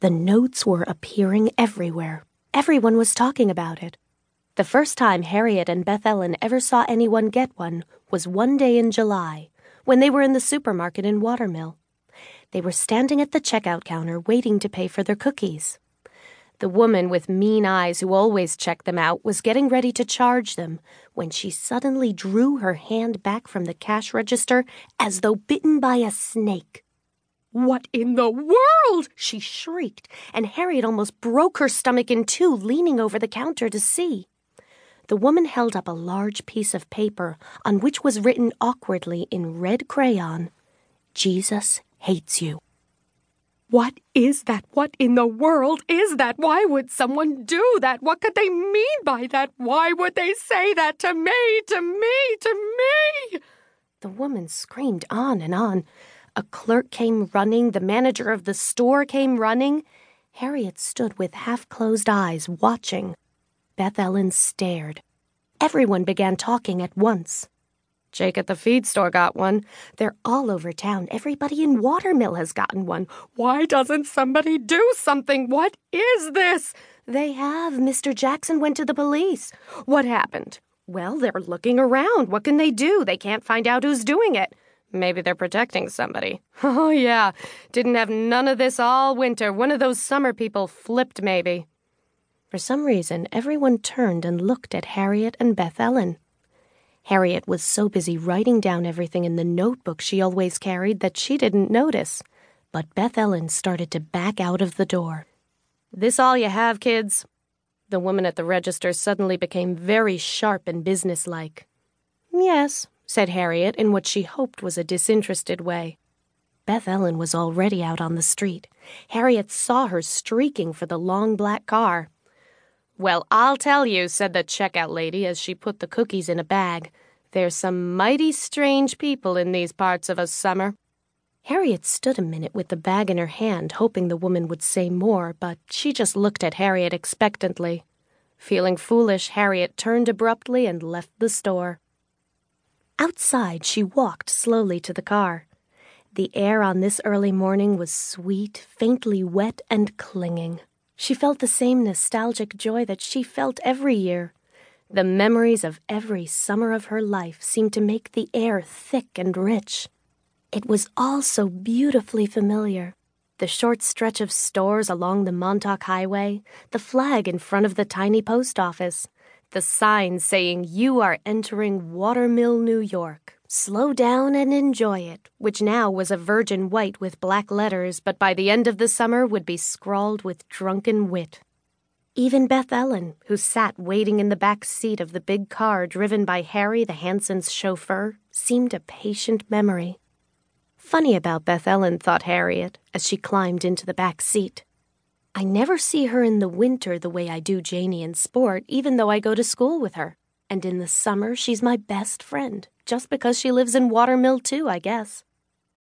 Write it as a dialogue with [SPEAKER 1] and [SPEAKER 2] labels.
[SPEAKER 1] The notes were appearing everywhere. Everyone was talking about it. The first time Harriet and Beth Ellen ever saw anyone get one was one day in July, when they were in the supermarket in Water Mill. They were standing at the checkout counter waiting to pay for their cookies. The woman with mean eyes who always checked them out was getting ready to charge them when she suddenly drew her hand back from the cash register as though bitten by a snake. What in the world? she shrieked, and Harriet almost broke her stomach in two, leaning over the counter to see. The woman held up a large piece of paper on which was written awkwardly in red crayon Jesus hates you. What is that? What in the world is that? Why would someone do that? What could they mean by that? Why would they say that to me, to me, to me? The woman screamed on and on. A clerk came running, the manager of the store came running. Harriet stood with half closed eyes, watching. Beth Ellen stared. Everyone began talking at once. Jake at the feed store got one. They're all over town. Everybody in Water Mill has gotten one. Why doesn't somebody do something? What is this? They have. Mr. Jackson went to the police. What happened? Well, they're looking around. What can they do? They can't find out who's doing it. Maybe they're protecting somebody. Oh, yeah. Didn't have none of this all winter. One of those summer people flipped, maybe. For some reason, everyone turned and looked at Harriet and Beth Ellen. Harriet was so busy writing down everything in the notebook she always carried that she didn't notice. But Beth Ellen started to back out of the door. This all you have, kids? The woman at the register suddenly became very sharp and businesslike. Yes, said Harriet in what she hoped was a disinterested way. Beth Ellen was already out on the street. Harriet saw her streaking for the long black car. Well, I'll tell you, said the checkout lady as she put the cookies in a bag. There's some mighty strange people in these parts of a summer. Harriet stood a minute with the bag in her hand, hoping the woman would say more, but she just looked at Harriet expectantly. Feeling foolish, Harriet turned abruptly and left the store. Outside, she walked slowly to the car. The air on this early morning was sweet, faintly wet, and clinging. She felt the same nostalgic joy that she felt every year. The memories of every summer of her life seemed to make the air thick and rich. It was all so beautifully familiar. The short stretch of stores along the Montauk Highway, the flag in front of the tiny post office, the sign saying, You are entering Water Mill, New York. Slow down and enjoy it, which now was a virgin white with black letters, but by the end of the summer would be scrawled with drunken wit. Even Beth Ellen, who sat waiting in the back seat of the big car driven by Harry the Hansen's chauffeur, seemed a patient memory. Funny about Beth Ellen, thought Harriet, as she climbed into the back seat. I never see her in the winter the way I do Janie in sport, even though I go to school with her. And in the summer, she's my best friend just because she lives in Water Mill, too, I guess.